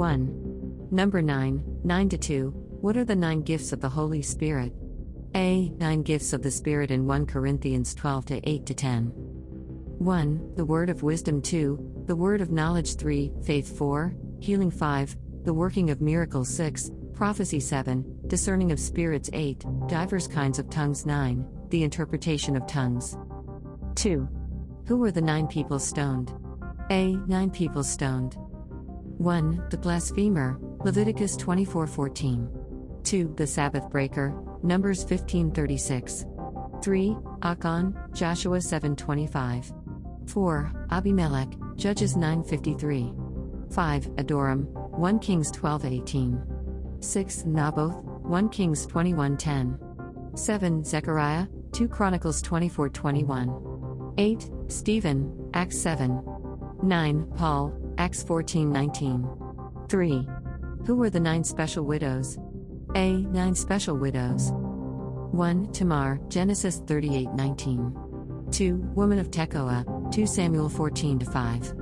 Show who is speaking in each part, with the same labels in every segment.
Speaker 1: 1. Number 9, 9 to 2. What are the nine gifts of the Holy Spirit? A. Nine gifts of the Spirit in 1 Corinthians 12 to 8 to 10. 1. The word of wisdom 2. The word of knowledge 3. Faith 4. Healing 5. The working of miracles 6. Prophecy 7. Discerning of spirits 8. Divers kinds of tongues 9. The interpretation of tongues. 2. Who were the nine people stoned? A. Nine people stoned. 1. The blasphemer, Leviticus 24:14. 2. The Sabbath breaker, Numbers 15:36. 3. Achan, Joshua 7:25. 4. Abimelech, Judges 9:53. 5. Adoram, 1 Kings 12:18. 6. Naboth, 1 Kings 21:10. 7. Zechariah, 2 Chronicles 24:21. 8. Stephen, Acts 7. 9. Paul, Acts 14:19. 3. Who were the nine special widows? A. Nine special widows. 1. Tamar, Genesis 38:19. 2. Woman of Tekoa, 2 Samuel 14 5.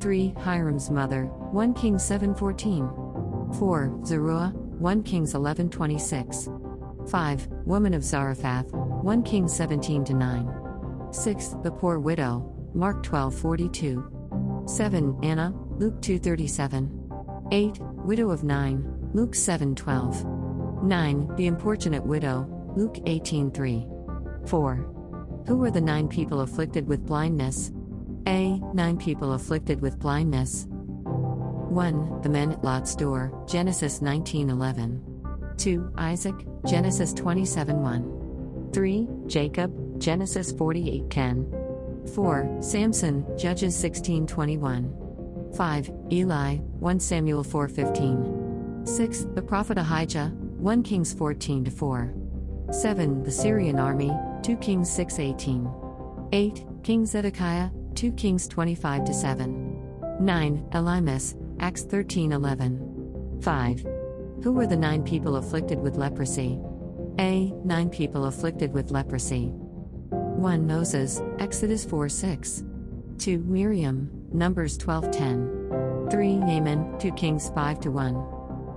Speaker 1: 3. Hiram's mother, 1 Kings 7:14. 4. Zeruiah, 1 Kings 11:26. 5. Woman of Zarephath, 1 Kings 17 9. 6. The poor widow, Mark 12:42. 7. Anna, Luke 2:37. 8. Widow of Nain, Luke 7:12. 9. The importunate widow, Luke 18:3. 4. Who were the nine people afflicted with blindness? A. Nine people afflicted with blindness. 1. The men at Lot's door, Genesis 19:11. 2. Isaac, Genesis 27:1. 3. Jacob, Genesis 48:10. 4. Samson, Judges 16:21. 5. Eli, 1 Samuel 4:15. 6. The prophet Ahijah, 1 Kings 14 4. 7. The Syrian army, 2 Kings 6:18. 8. King Zedekiah, 2 Kings 25 7. 9. Elymas, Acts 13:11. 5. Who were the nine people afflicted with leprosy? A. Nine people afflicted with leprosy. 1. Moses, Exodus 4 6. 2. Miriam, Numbers 12:10. 3. Naaman, 2 Kings 5 1.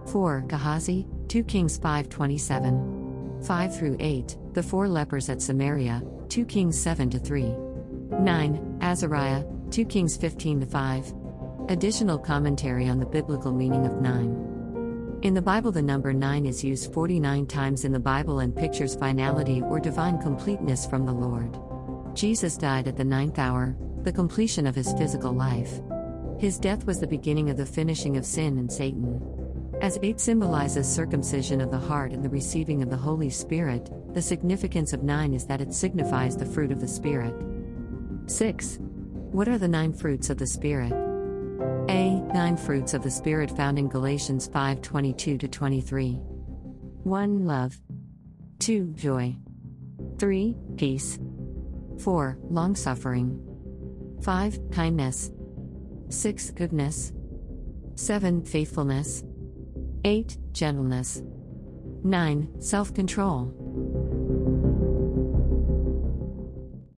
Speaker 1: 4. Gehazi, 2 Kings 5:27. 5 through 8. The four lepers at Samaria, 2 Kings 7 3. 9. Azariah, 2 Kings 15 5. Additional commentary on the biblical meaning of 9. In the Bible, the number 9 is used 49 times in the Bible and pictures finality or divine completeness from the Lord. Jesus died at the ninth hour, the completion of his physical life. His death was the beginning of the finishing of sin and Satan. As 8 symbolizes circumcision of the heart and the receiving of the Holy Spirit, the significance of 9 is that it signifies the fruit of the Spirit. 6. What are the nine fruits of the Spirit? Nine fruits of the Spirit found in Galatians 5 22 23. 1. Love. 2. Joy. 3. Peace. 4. Long suffering. 5. Kindness. 6. Goodness. 7. Faithfulness. 8. Gentleness. 9. Self control.